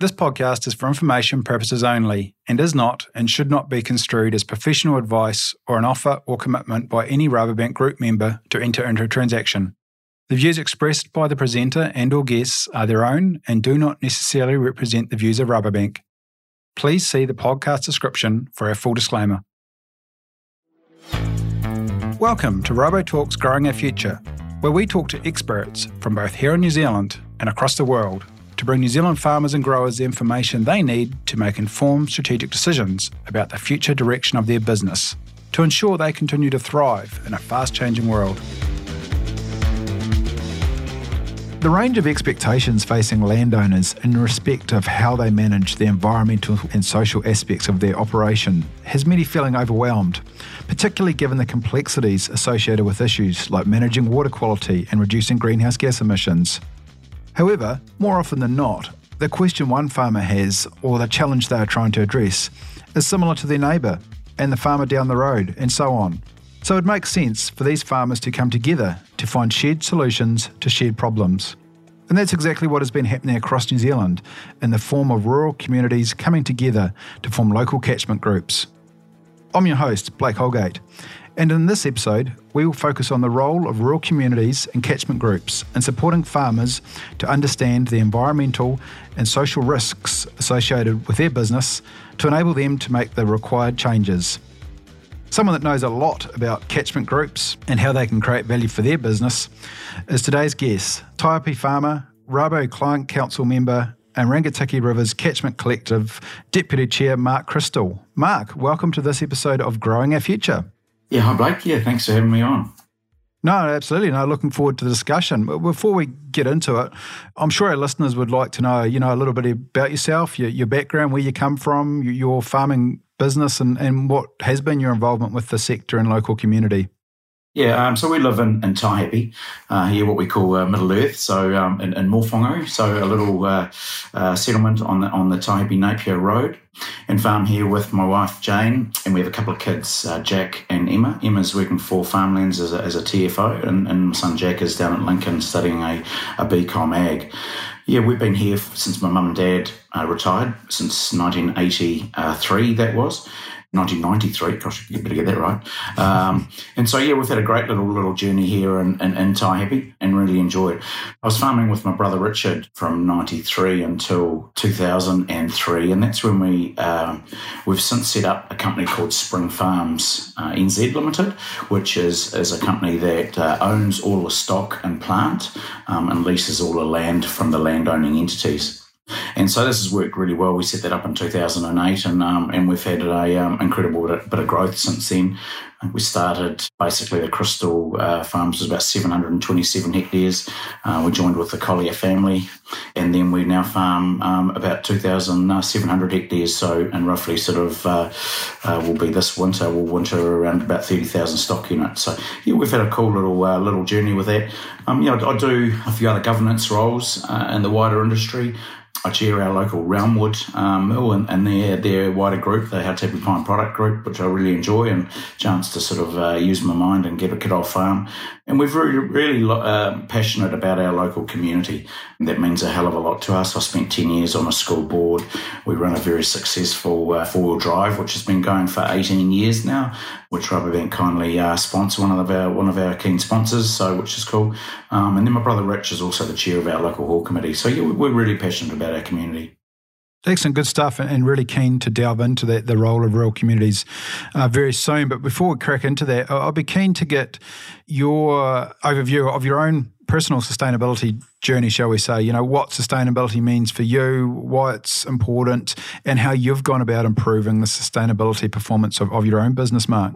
This podcast is for information purposes only and is not and should not be construed as professional advice or an offer or commitment by any Rabobank group member to enter into a transaction. The views expressed by the presenter and or guests are their own and do not necessarily represent the views of Rabobank. Please see the podcast description for our full disclaimer. Welcome to RaboTalk's Growing Our Future, where we talk to experts from both here in New Zealand and across the world to bring New Zealand farmers and growers the information they need to make informed strategic decisions about the future direction of their business to ensure they continue to thrive in a fast changing world. The range of expectations facing landowners in respect of how they manage the environmental and social aspects of their operation has many feeling overwhelmed, particularly given the complexities associated with issues like managing water quality and reducing greenhouse gas emissions. However, more often than not, the question one farmer has or the challenge they are trying to address is similar to their neighbour and the farmer down the road, and so on. So it makes sense for these farmers to come together to find shared solutions to shared problems. And that's exactly what has been happening across New Zealand in the form of rural communities coming together to form local catchment groups. I'm your host, Blake Holgate, and in this episode, we will focus on the role of rural communities and catchment groups in supporting farmers to understand the environmental and social risks associated with their business to enable them to make the required changes. Someone that knows a lot about catchment groups and how they can create value for their business is today's guest, Taihape farmer, Rabo Client Council member, and Rangitikei Rivers Catchment Collective Deputy Chair Mark Chrystall. Mark, welcome to this episode of Growing Our Future. Yeah, hi Blake. Yeah, thanks for having me on. No, absolutely. No, looking forward to the discussion. But before we get into it, I'm sure our listeners would like to know, you know, a little bit about yourself, your, your background, where you come from, your farming business, and, and what has been your involvement with the sector and local community. Yeah, um, so we live in, in Taihape, uh, here, what we call uh, Middle Earth, so um, in, in Moawhango, so a little uh, uh, settlement on the on the Taihape Napier Road, and farm here with my wife Jane, and we have a couple of kids, uh, Jack and Emma. Emma's working for Farmlands as a, as a TFO, and, and my son Jack is down at Lincoln studying a, a BCom Ag. Yeah, we've been here since my mum and dad uh, retired, since 1983 that was, 1993. Gosh, you better get that right. Um, and so, yeah, we've had a great little little journey here in, in, in Taihape and really enjoy it. I was farming with my brother Richard from 93 until 2003. And that's when we, um, we've since set up a company called Spring Farms uh, NZ Limited, which is, is a company that uh, owns all the stock and plant um, and leases all the land from the landowning entities. And so this has worked really well. We set that up in 2008 and, um, and we've had a um, incredible bit of growth since then. We started basically the Chrystall uh, Farms was about 727 hectares. Uh, we joined with the Collier family, and then we now farm um, about 2,700 hectares. So, and roughly sort of uh, uh, will be this winter, we'll winter around about 30,000 stock units. So, yeah, we've had a cool little uh, little journey with that. Um, know, I do a few other governance roles uh, in the wider industry. I chair our local Realmwood um, mill and, and their, their wider group, the Hautapu Pine Product Group, which I really enjoy and chance to sort of uh, use my mind and get a kid off farm. And we're really, really uh, passionate about our local community. That means a hell of a lot to us. I spent 10 years on a school board. We run a very successful uh, four-wheel drive, which has been going for 18 years now, which Rabobank kindly uh, sponsor one of our one of our keen sponsors, so which is cool. Um, and then my brother Rich is also the chair of our local hall committee. So yeah, we're really passionate about our community. Excellent, good stuff, and really keen to delve into that, the role of rural communities uh, very soon. But before we crack into that, I'll be keen to get your overview of your own personal sustainability journey, shall we say? You know, what sustainability means for you, why it's important, and how you've gone about improving the sustainability performance of, of your own business, Mark.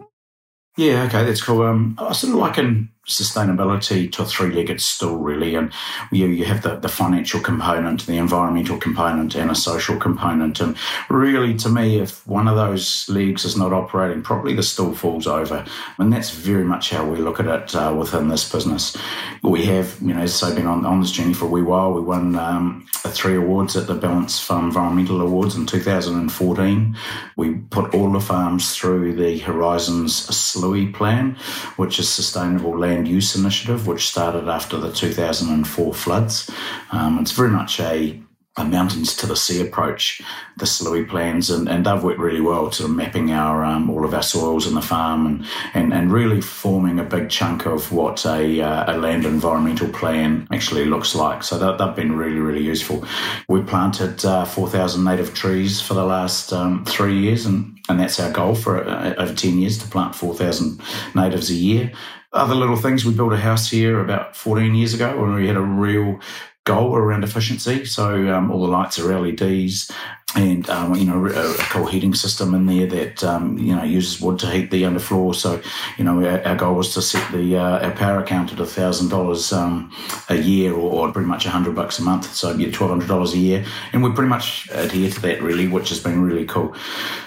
Yeah, okay, that's cool. Um, I sort of like liken sustainability to a three-legged stool, really, and you you have the, the financial component, the environmental component, and a social component. And really, to me, if one of those legs is not operating properly, the stool falls over, and that's very much how we look at it uh, within this business. We have, you know, as say, been on, on this journey for a wee while. We won um, three awards at the Balance Farm Environmental Awards in 2014. We put all the farms through the Horizons SLUI plan, which is Sustainable Land Use Initiative, which started after the 2004 floods. Um, it's very much a a mountains to the sea approach, the SLUI plans, and, and they've worked really well to mapping our um, all of our soils in the farm and, and, and really forming a big chunk of what a, uh, a land environmental plan actually looks like. So that, they've been really, really useful. We planted uh, 4,000 native trees for the last um, three years, and, and that's our goal for uh, over 10 years to plant 4,000 natives a year other little things. We built a house here about 14 years ago when we had a real goal around efficiency. So um, all the lights are LEDs and um, you know a, cool heating system in there that um, you know uses wood to heat the underfloor. So you know our, our goal was to set the uh, our power account at thousand dollars um, a year, or, or, pretty much hundred bucks a month. So yeah, twelve hundred dollars a year, and we pretty much adhere to that really, which has been really cool.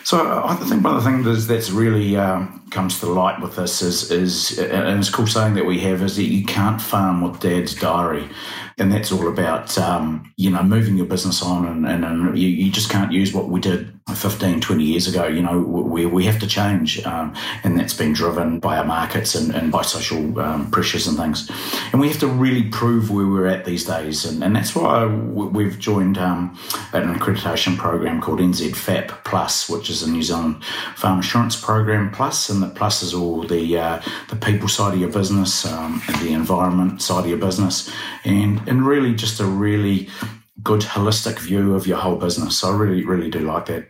So I think one of the things that's really um, comes to light with this is is and it's a cool saying that we have is that you can't farm with dad's diary and that's all about um, you know moving your business on and, and, and you, you, just can't use what we did 15 20 years ago you know we, we have to change um, and that's been driven by our markets and, and by social um, pressures and things. And we have to really prove where we're at these days and, and that's why we've joined um, an accreditation program called NZFAP Plus which is a New Zealand Farm Assurance Program Plus and the plus is all the uh, the people side of your business um, the environment side of your business and and really just a really good holistic view of your whole business. So I really, really do like that.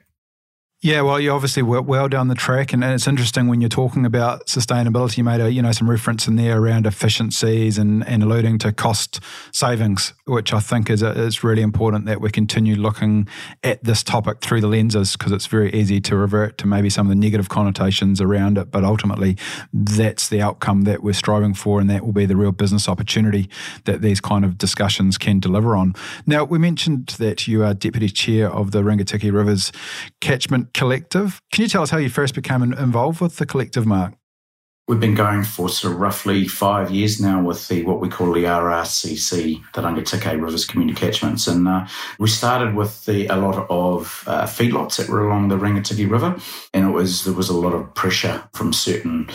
Yeah, well, you obviously work well down the track, and, and, it's interesting when you're talking about sustainability. You made a you know some reference in there around efficiencies and, and alluding to cost savings, which I think is a, really important that we continue looking at this topic through the lenses because it's very easy to revert to maybe some of the negative connotations around it, but ultimately that's the outcome that we're striving for, and that will be the real business opportunity that these kind of discussions can deliver on. Now, we mentioned that you are deputy chair of the Rangitikei Rivers Catchment Collective. Can you tell us how you first became involved with the collective, Mark? We've been going for sort of roughly five years now with the what we call the RRCC, the Rangitikei Rivers Community Catchments, and uh, we started with the, a lot of uh, feedlots that were along the Rangitikei River, and it was there was a lot of pressure from certain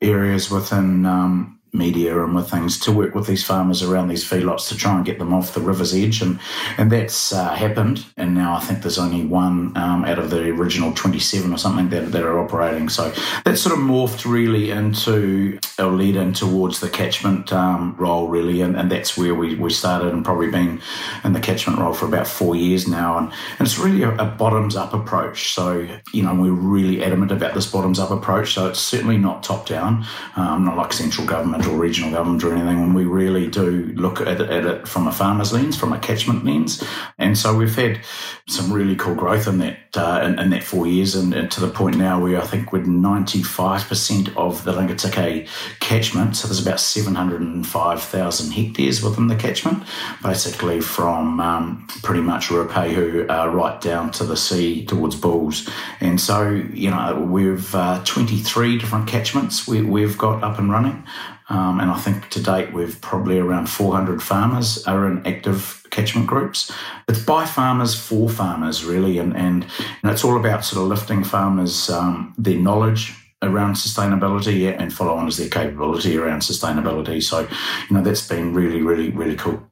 areas within um, media and with things to work with these farmers around these feedlots to try and get them off the river's edge. And and that's uh, happened. And now I think there's only one um, out of the original 27 or something that, that are operating. So that sort of morphed really into a lead in towards the catchment um, role really. And, and that's where we, we started and probably been in the catchment role for about four years now. And, and it's really a, a bottoms up approach. So you know we're really adamant about this bottoms up approach. So it's certainly not top down. Um, not like central government or regional government or anything when we really do look at it, at it, from a farmer's lens, from a catchment lens. And so we've had some really cool growth in that uh, in, in, that four years, and, and, to the point now where I think we're 95% of the Rangitikei catchment. So there's about 705,000 hectares within the catchment, basically from um, pretty much Ruapehu uh, right down to the sea towards Bulls. And so, you know, we've uh, 23 different catchments we, we've got up and running. Um, and I think to date we've probably around 400 farmers are in active catchment groups. It's by farmers for farmers, really, and and, and it's all about sort of lifting farmers um, their knowledge around sustainability and follow on as their capability around sustainability. So, you know, that's been really, really, really cool.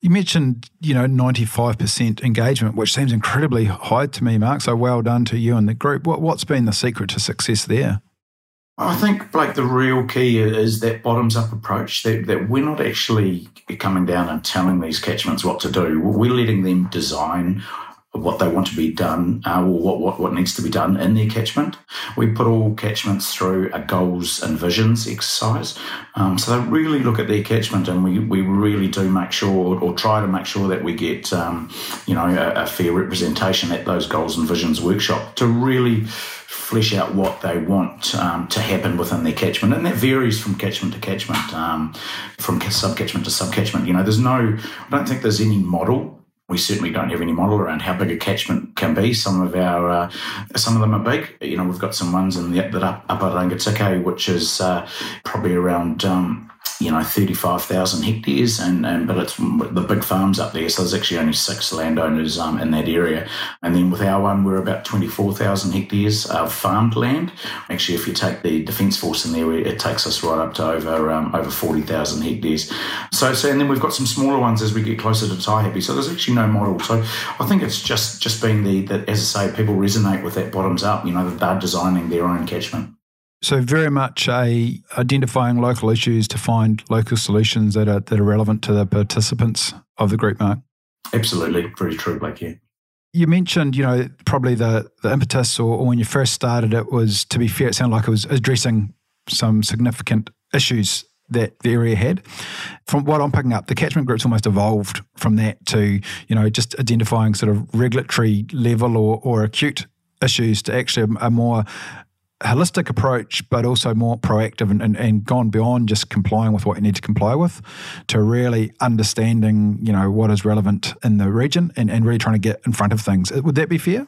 You mentioned, you know, 95% engagement, which seems incredibly high to me, Mark. So well done to you and the group. What, what's been the secret to success there? I think, Blake, the real key is that bottoms up approach that, that we're not actually coming down and telling these catchments what to do. We're letting them design what they want to be done uh, or what, what, what needs to be done in their catchment. We put all catchments through a goals and visions exercise. Um, so they really look at their catchment and we, we really do make sure or try to make sure that we get, um, you know, a, a fair representation at those goals and visions workshop to really flesh out what they want um, to happen within their catchment. And that varies from catchment to catchment, um, from sub catchment to sub catchment. You know, there's no, I don't think there's any model we certainly don't have any model around how big a catchment can be. Some of our, uh, some of them are big. You know, we've got some ones in the that up, up at Rangitikei, which is uh, probably around um, you know, 35,000 hectares, and, and but it's the big farms up there. So there's actually only six landowners um, in that area. And then with our one, we're about 24,000 hectares of farmed land. Actually, if you take the Defence Force in there, it takes us right up to over um, over 40,000 hectares. So, so, and then we've got some smaller ones as we get closer to Taihape. So there's actually no model. So I think it's just just being the, that, as I say, people resonate with that bottoms up, you know, that they're designing their own catchment. So very much a identifying local issues to find local solutions that are that are relevant to the participants of the group, Mark. Absolutely, very true, Blake. Yeah. You mentioned, you know, probably the the impetus, or, or when you first started, it was to be fair, it sounded like it was addressing some significant issues that the area had. From what I'm picking up, the catchment group's almost evolved from that to, you know, just identifying sort of regulatory level or, or acute issues to actually a more holistic approach, but also more proactive and, and, and, gone beyond just complying with what you need to comply with to really understanding, you know, what is relevant in the region and, and really trying to get in front of things. Would that be fair?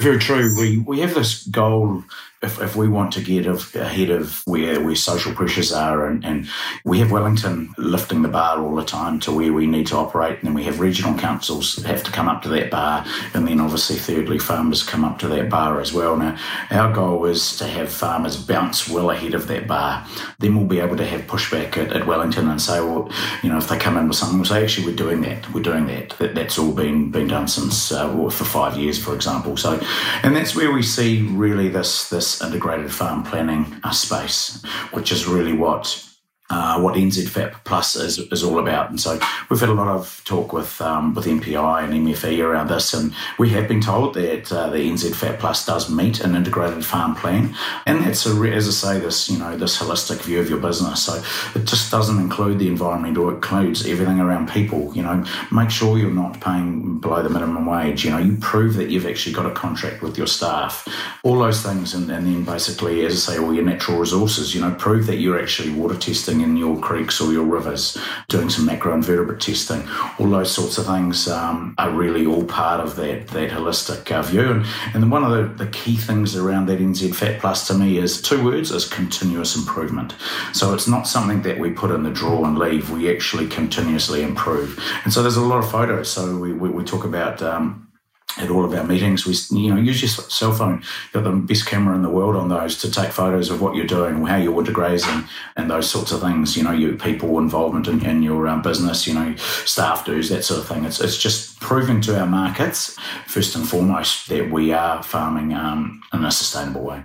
Very true. We we have this goal if, if we want to get ahead of where where social pressures are, and, and we have Wellington lifting the bar all the time to where we need to operate, and then we have regional councils have to come up to that bar, and then obviously thirdly farmers come up to that bar as well. Now our goal is to have farmers bounce well ahead of that bar. Then we'll be able to have pushback at, at Wellington and say, well, you know, if they come in with something, we'll say actually we're doing that, we're doing that. that that's all been been done since uh, for five years, for example. So, and that's where we see really this this integrated farm planning uh, space, which is really what uh, what NZFAP Plus is, is all about. And so we've had a lot of talk with um, with MPI and MFE around this, and we have been told that uh, the NZFAP Plus does meet an integrated farm plan, and that's a, as I say this you know this holistic view of your business. So it just doesn't include the environment, or it includes everything around people. You know, make sure you're not paying below the minimum wage. You know, you prove that you've actually got a contract with your staff, all those things, and, and then basically, as I say, all your natural resources. You know, prove that you're actually water testing in your creeks or your rivers, doing some macroinvertebrate testing, all those sorts of things um, are really all part of that that holistic uh, view. And, and one of the, the key things around that NZ FAP Plus to me is two words: is continuous improvement. So it's not something that we put in the drawer and leave. We actually continuously improve. And so there's a lot of photos. So we, we, we talk about um, at all of our meetings, we you know use your cell phone. You've got the best camera in the world on those to take photos of what you're doing, how you're winter grazing, and those sorts of things. You know, your people involvement in, in your um, business. You know, staff dues, that sort of thing. It's it's just proving to our markets first and foremost that we are farming um, in a sustainable way.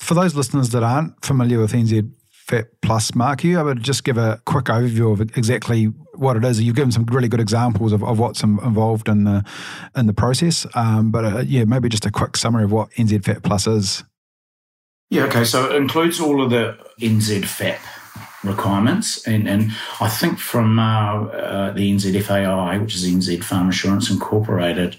For those listeners that aren't familiar with NZ FAP Plus, Mark, you able to just give a quick overview of exactly what it is? You've given some really good examples of, of what's involved in the in the process, um, but uh, yeah, maybe just a quick summary of what NZ FAP Plus is. Yeah, okay. So it includes all of the NZ FAP requirements. And, and I think from uh, uh, the NZFAI, which is NZ Farm Assurance Incorporated,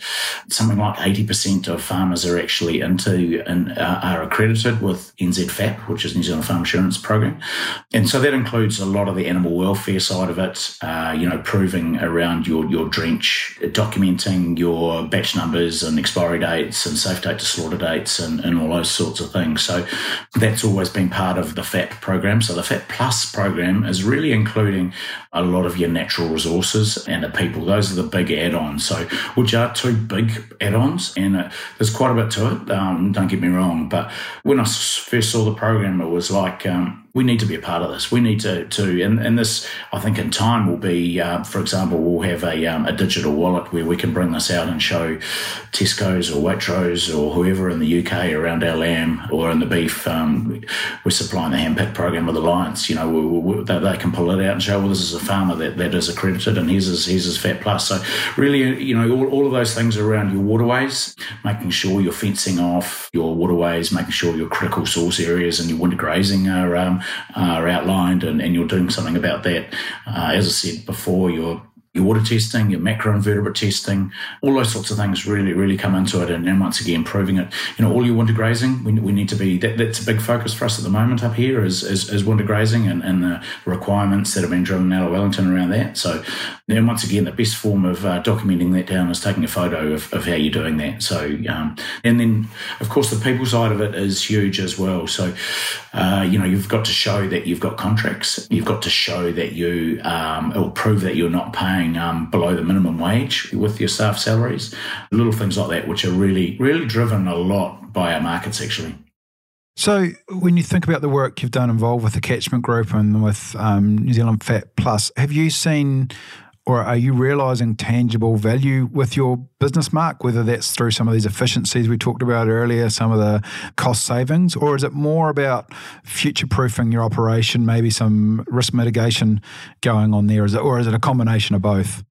something like 80% of farmers are actually into and uh, are accredited with NZFAP, which is New Zealand Farm Assurance Program. And so that includes a lot of the animal welfare side of it, uh, you know, proving around your, your drench, documenting your batch numbers and expiry dates and safe date to slaughter dates and, and all those sorts of things. So that's always been part of the FAP program. So the FAP Plus program is really including a lot of your natural resources and the people. Those are the big add-ons. So, which are two big add-ons, and uh, there's quite a bit to it. Um, don't get me wrong, but when I first saw the program, it was like um, we need to be a part of this. We need to, to and, and this, I think, in time will be, uh, for example, we'll have a, um, a digital wallet where we can bring this out and show Tesco's or Waitrose or whoever in the UK around our lamb or in the beef. Um, we're supplying the handpick program with the Alliance. You know, we, we, they, they, can pull it out and show, well, this is a farmer that, that is accredited and here's his, here's his FAP Plus. So, really, you know, all, all of those things around your waterways, making sure you're fencing off your waterways, making sure your critical source areas and your winter grazing are. Um, are outlined and, and you're doing something about that. Uh, as I said before, you're your water testing, your macroinvertebrate testing, all those sorts of things really, really come into it. And, then once again, proving it. You know, all your winter grazing, we, we need to be, that, that's a big focus for us at the moment up here is, is, is winter grazing and, and the requirements that have been driven out of Wellington around that. So then once again, the best form of uh, documenting that down is taking a photo of, of how you're doing that. So, um, and then of course the people side of it is huge as well. So, uh, you know, you've got to show that you've got contracts. You've got to show that you, um, it will prove that you're not paying um, below the minimum wage with your staff salaries. Little things like that, which are really, really driven a lot by our markets actually. So, when you think about the work you've done involved with the catchment group and with um, New Zealand FAP Plus, have you seen or are you realizing tangible value with your business, Mark, whether that's through some of these efficiencies we talked about earlier, some of the cost savings, or is it more about future proofing your operation, maybe some risk mitigation going on there? Is it, or is it a combination of both?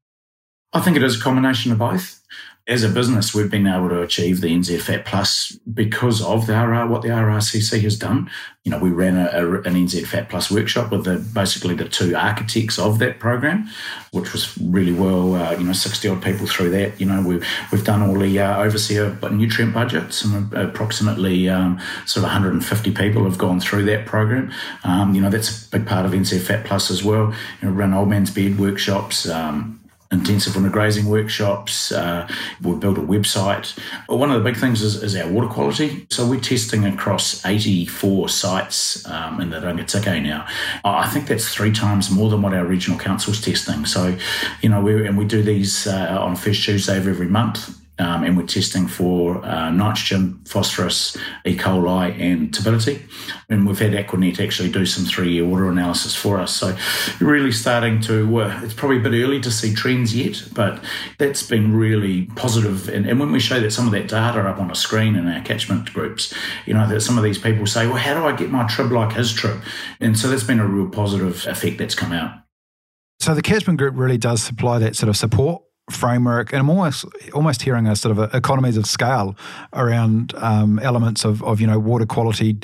I think it is a combination of both as a business, we've been able to achieve the NZ FAP Plus because of the RR, what the RRCC has done. You know, we ran a, a, an NZ FAP Plus workshop with the, basically the two architects of that program, which was really well, uh, you know, 60 odd people through that. You know, we've, we've done all the uh, overseer nutrient budgets and approximately um, sort of 150 people have gone through that program. Um, you know, that's a big part of NZ FAP Plus as well. You know, run old man's beard workshops, um, intensive winter grazing workshops. Uh, we've built a website. One of the big things is, is, our water quality. So we're testing across 84 sites um, in the Rangitikei now. I think that's three times more than what our regional council's testing. So, you know, we and we do these uh, on first Tuesday of every month um, and we're testing for uh, nitrogen, phosphorus, E. coli, and turbidity. And we've had Aquanet actually do some three-year water analysis for us. So really starting to, uh, it's probably a bit early to see trends yet, but that's been really positive. And, and when we show that some of that data up on a screen in our catchment groups, you know, that some of these people say, well, how do I get my trib like his trib? And so that's been a real positive effect that's come out. So the catchment group really does supply that sort of support framework, and I'm almost almost hearing a sort of economies of scale around um, elements of, of you know water quality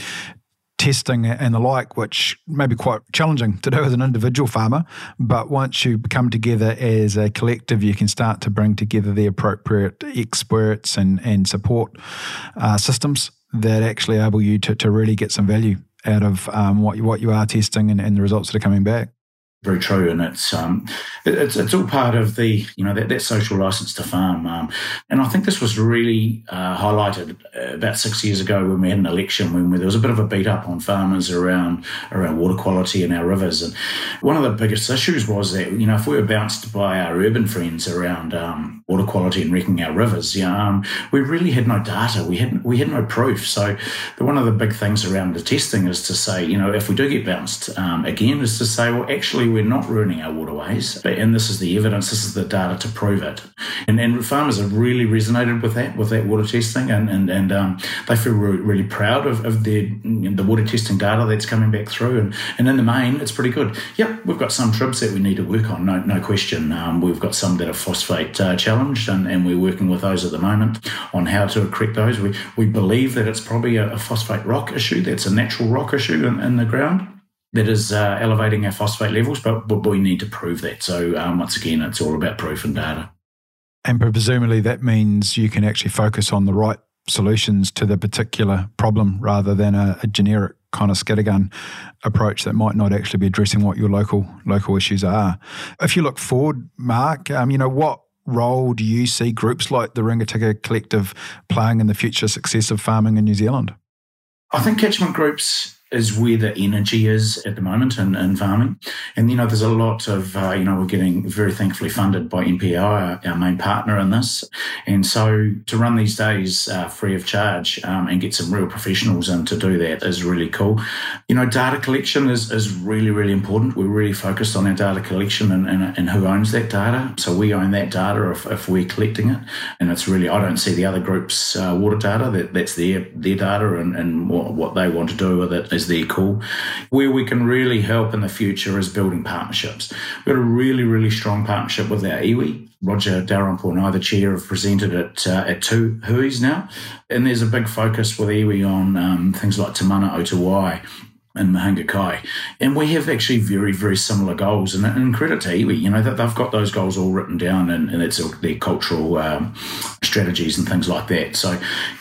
testing and the like, which may be quite challenging to do as an individual farmer. But once you come together as a collective, you can start to bring together the appropriate experts and, and support uh, systems that actually enable you to, to really get some value out of um, what, you, what you are testing and, and the results that are coming back very true, and it's um, it, it's it's all part of the you know that, that social license to farm, um, and I think this was really uh, highlighted uh, about six years ago when we had an election when there was a bit of a beat up on farmers around around water quality in our rivers, and one of the biggest issues was that you know if we were bounced by our urban friends around um, water quality and wrecking our rivers, yeah, um, we really had no data, we had we had no proof. So the, one of the big things around the testing is to say you know if we do get bounced um, again is to say well actually we're not ruining our waterways, and this is the evidence, this is the data to prove it. And, and farmers have really resonated with that, with that water testing, and and, and um, they feel really, really proud of, of their the water testing data that's coming back through. And, and in the main, it's pretty good. Yep, we've got some tribs that we need to work on, no, no question. Um, we've got some that are phosphate uh, challenged, and, and we're working with those at the moment on how to correct those. We, we believe that it's probably a, a phosphate rock issue, that's a natural rock issue in, in the ground that is uh, elevating our phosphate levels, but, but we need to prove that. So um, once again, it's all about proof and data. And presumably that means you can actually focus on the right solutions to the particular problem rather than a, a generic kind of scattergun approach that might not actually be addressing what your local local issues are. If you look forward, Mark, um, you know what role do you see groups like the Rangitikei Collective playing in the future success of farming in New Zealand? I think catchment groups is where the energy is at the moment in, in farming. And, you know, there's a lot of, uh, you know, we're getting very thankfully funded by MPI, our, our main partner in this. And so to run these days uh, free of charge um, and get some real professionals in to do that is really cool. You know, data collection is, is really, really important. We're really focused on our data collection and, and, and who owns that data. So we own that data if, if we're collecting it. And it's really, I don't see the other group's uh, water data. That, that's their, their data and, and what, what they want to do with it is is their call. Where we can really help in the future is building partnerships. We've got a really, really strong partnership with our iwi. Roger Dalrymple and I, the chair, have presented it uh, at two hui's now. And there's a big focus with iwi on um, things like Te Mana o Te Wai in Mahinga Kai. And we have actually very, very similar goals. And, and credit to iwi, you know, that they've got those goals all written down and, and it's their cultural um, strategies and things like that. So,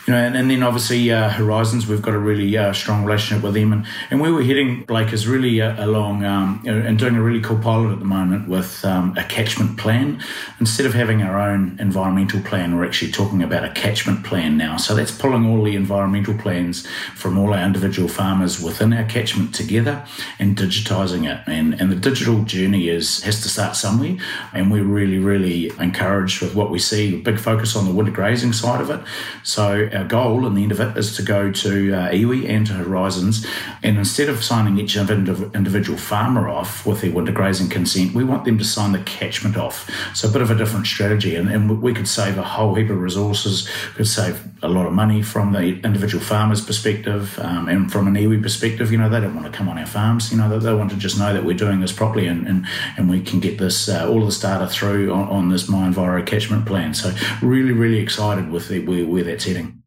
you know, and, and then obviously uh, Horizons, we've got a really uh, strong relationship with them. And, and where we're heading, Blake, is really uh, along um, and doing a really cool pilot at the moment with um, a catchment plan. Instead of having our own environmental plan, we're actually talking about a catchment plan now. So that's pulling all the environmental plans from all our individual farmers within our catchment together and digitising it. And, and the digital journey is has to start somewhere. And we're really, really encouraged with what we see, big focus on the winter grazing side of it. So our goal in the end of it is to go to uh, iwi and to Horizons, and instead of signing each individual farmer off with their winter grazing consent, we want them to sign the catchment off. So a bit of a different strategy, and, and we could save a whole heap of resources, could save a lot of money from the individual farmer's perspective, um, and from an iwi perspective. You know, they don't want to come on our farms. You know, they, they want to just know that we're doing this properly, and and, and we can get this uh, all of this data through on, on this MyEnviro catchment plan. So really, really excited with the, where, where that's heading.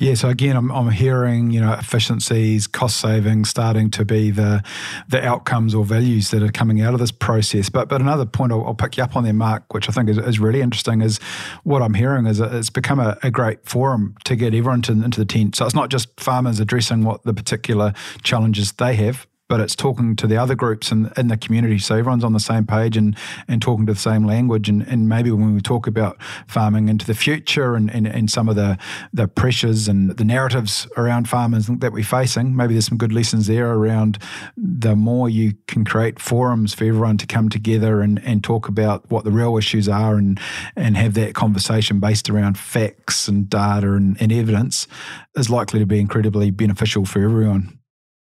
Yeah, so again, I'm, I'm hearing you know efficiencies, cost savings starting to be the the outcomes or values that are coming out of this process. But but another point I'll, I'll pick you up on there, Mark, which I think is, is really interesting, is what I'm hearing is it's become a, a great forum to get everyone to, into the tent. So it's not just farmers addressing what the particular challenges they have, but it's talking to the other groups in, in the community. So everyone's on the same page and, and talking to the same language. And, and maybe when we talk about farming into the future and, and, and some of the, the pressures and the narratives around farmers that we're facing, maybe there's some good lessons there around the more you can create forums for everyone to come together and, and talk about what the real issues are and, and have that conversation based around facts and data and, and evidence is likely to be incredibly beneficial for everyone.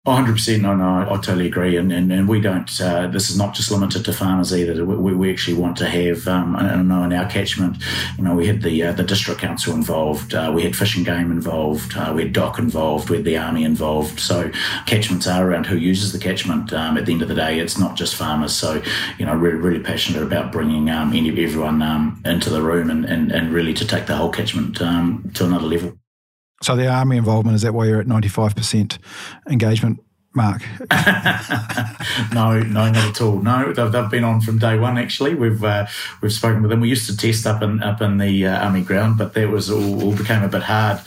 100% no no I, totally agree. And, and, and we don't uh, this is not just limited to farmers either. We, we actually want to have um, I know in our catchment you know we had the uh, the district council involved uh, we had fishing game involved uh, we had DOC involved we had the army involved. So catchments are around who uses the catchment. Um, at the end of the day it's not just farmers. So you know really really passionate about bringing um, everyone um, into the room and, and, and really to take the whole catchment um, to another level so the army involvement is that why you're at ninety five percent engagement Mark? no, no, not at all. No, they've, they've been on from day one. Actually, we've uh, we've spoken with them. We used to test up in up in the uh, army ground, but that was all, all became a bit hard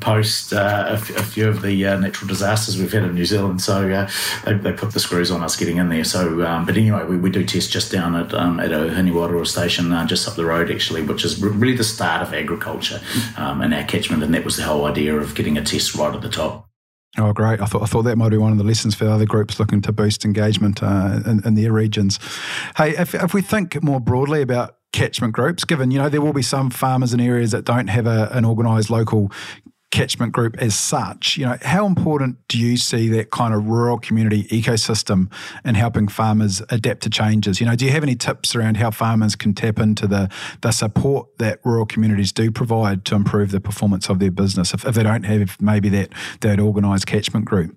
post uh, a, f- a few of the uh, natural disasters we've had in New Zealand. So uh, they, they, put the screws on us getting in there. So, um, but anyway, we, we do test just down at um, at a Hiniwara station uh, just up the road, actually, which is really the start of agriculture um, in our catchment, and that was the whole idea of getting a test right at the top. Oh, great! I thought I thought that might be one of the lessons for other groups looking to boost engagement uh, in, in, their regions. Hey, if, if we think more broadly about catchment groups, given you know there will be some farmers in areas that don't have a, an organised local catchment group as such, you know, how important do you see that kind of rural community ecosystem in helping farmers adapt to changes? You know, do you have any tips around how farmers can tap into the the support that rural communities do provide to improve the performance of their business if, if they don't have maybe that that organised catchment group?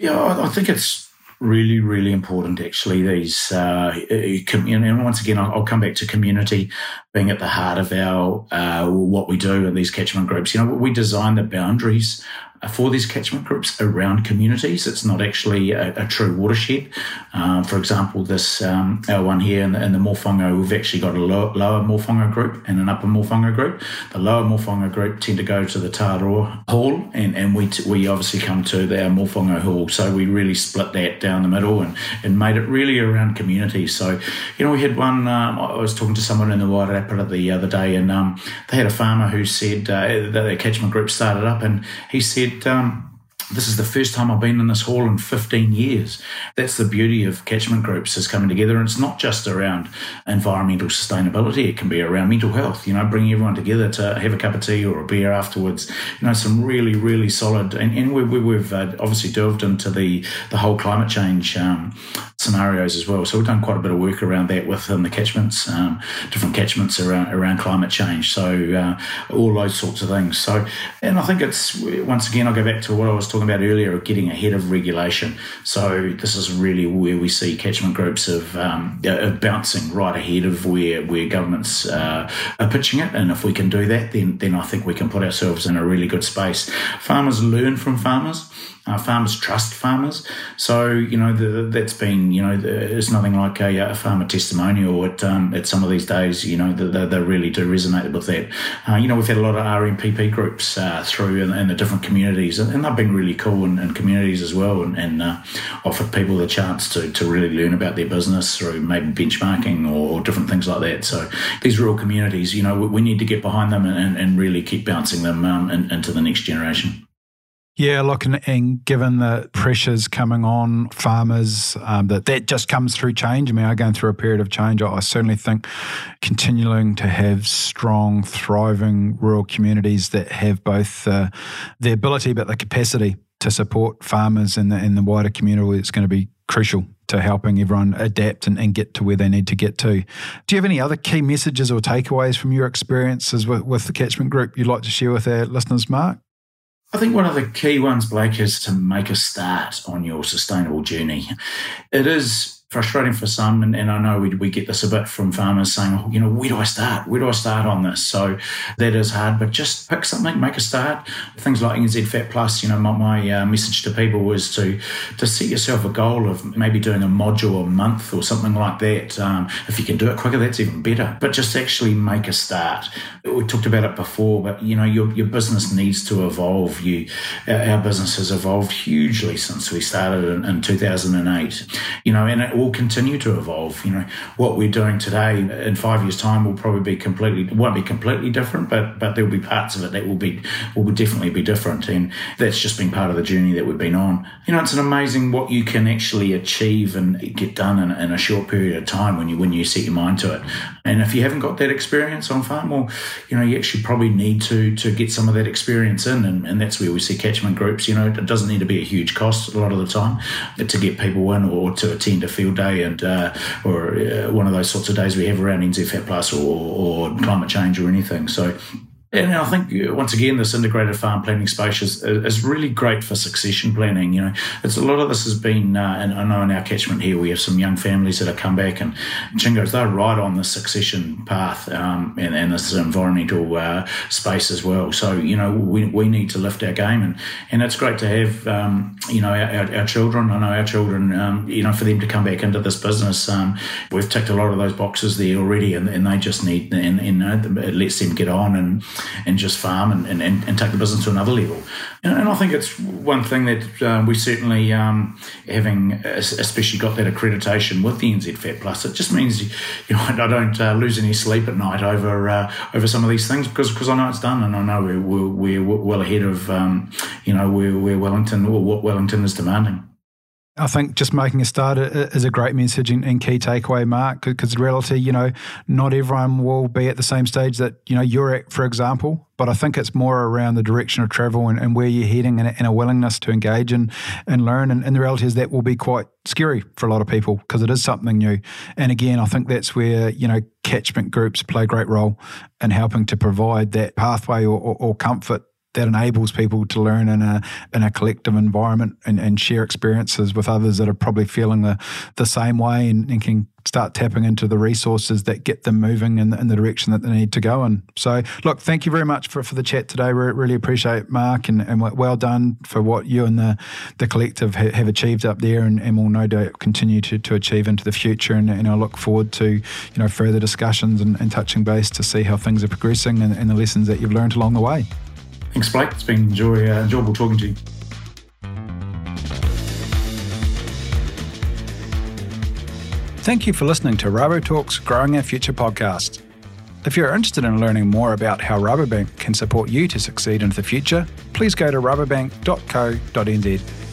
Yeah, I think it's really, really important actually. These, uh, and once again, I'll, come back to community being at the heart of our, uh, what we do in these catchment groups. You know, we design the boundaries for these catchment groups around communities. It's not actually a, a true watershed. Uh, for example, this um, our one here in the, in the Moawhango, we've actually got a low, lower Moawhango group and an upper Moawhango group. The lower Moawhango group tend to go to the Tāroa Hall, and, and we t- we obviously come to our Moawhango Hall. So we really split that down the middle and, and made it really around communities. So, you know, we had one, um, I was talking to someone in the Wairarapa the other day, and um, they had a farmer who said uh, that their catchment group started up, and he said, um, this is the first time I've been in this hall in 15 years. That's the beauty of catchment groups is coming together. And it's not just around environmental sustainability. It can be around mental health, you know, bringing everyone together to have a cup of tea or a beer afterwards. You know, some really, really solid, and, and we, we, have uh, obviously delved into the, the whole climate change um, scenarios as well. So we've done quite a bit of work around that within the catchments, um, different catchments around, around climate change. So uh, all those sorts of things. So, and I think it's, once again, I'll go back to what I was talking about earlier of getting ahead of regulation. So this is really where we see catchment groups of, um, of bouncing right ahead of where where governments uh, are pitching it. And if we can do that, then then I think we can put ourselves in a really good space. Farmers learn from farmers. Uh, farmers trust farmers. So, you know, the, that's been, you know, the, it's nothing like a, a farmer testimonial at, um, at some of these days, you know, they, they really do resonate with that. Uh, you know, we've had a lot of RMPP groups uh, through in, in, the different communities, and, and, they've been really cool in, in communities as well and, and uh, offered people the chance to, to really learn about their business through maybe benchmarking or, different things like that. So these rural communities, you know, we, we need to get behind them and, and really keep bouncing them um, in, into the next generation. Yeah, look, and, and, given the pressures coming on farmers, um, that that just comes through change. I mean, I'm going through a period of change. I, I certainly think continuing to have strong, thriving rural communities that have both uh, the ability but the capacity to support farmers in the the wider community is going to be crucial to helping everyone adapt and, and, get to where they need to get to. Do you have any other key messages or takeaways from your experiences with, with the catchment group you'd like to share with our listeners, Mark? I think one of the key ones, Blake, is to make a start on your sustainable journey. It is frustrating for some. And, and I know we, we get this a bit from farmers saying, oh, you know, where do I start? Where do I start on this? So that is hard, but just pick something, make a start. Things like NZ FAP Plus, you know, my, my uh, message to people was to, to set yourself a goal of maybe doing a module a month or something like that. Um, if you can do it quicker, that's even better. But just actually make a start. We talked about it before, but you know, your, your business needs to evolve. You, our business has evolved hugely since we started in, in 2008. You know, and it will continue to evolve. You know, what we're doing today in five years' time will probably be completely won't be completely different, but but there will be parts of it that will be will definitely be different, and that's just been part of the journey that we've been on. You know, it's an amazing what you can actually achieve and get done in, in a short period of time when you when you set your mind to it. And if you haven't got that experience on farm, well, you know, you actually probably need to to get some of that experience in, and, and that's where we see catchment groups. You know, it doesn't need to be a huge cost a lot of the time to get people in or to attend a field day and uh, or uh, one of those sorts of days we have around NZ FAP Plus or, or climate change or anything. So and I think uh, once again, this integrated farm planning space is, is really great for succession planning. You know, it's a lot of this has been, uh, and I know in our catchment here we have some young families that have come back, and Chingos they're right on the succession path um, and, and this environmental uh, space as well. So you know, we, we need to lift our game, and and it's great to have um, you know our, our, children. I know our children, um, you know, for them to come back into this business, um, we've ticked a lot of those boxes there already, and, and they just need and, and it lets them get on and and just farm and, and, and take the business to another level. And, and I think it's one thing that uh, we certainly, um, having especially got that accreditation with the NZ FAP Plus, it just means you know I don't uh, lose any sleep at night over uh, over some of these things because because I know it's done and I know we're, we're, we're well ahead of um, you know where, where Wellington or what Wellington is demanding. I think just making a start is a great message and, and key takeaway, Mark, because reality, you know, not everyone will be at the same stage that, you know, you're at, for example, but I think it's more around the direction of travel and, and where you're heading and, and, a willingness to engage and, and learn. And, and the reality is that will be quite scary for a lot of people because it is something new. And again, I think that's where, you know, catchment groups play a great role in helping to provide that pathway or, or, or comfort that enables people to learn in a in a collective environment and, and share experiences with others that are probably feeling the the same way and, and can start tapping into the resources that get them moving in, in the direction that they need to go in. So, look, thank you very much for, for the chat today. We really appreciate Mark and, and well done for what you and the, the collective ha- have achieved up there and, and will no doubt continue to, to achieve into the future. And, and I look forward to you know further discussions and, and touching base to see how things are progressing and, and the lessons that you've learned along the way. Thanks, Blake. It's been enjoy, uh, enjoyable talking to you. Thank you for listening to Rabotalk's Growing Our Future podcast. If you're interested in learning more about how Rabobank can support you to succeed into the future, please go to rabobank.co.nz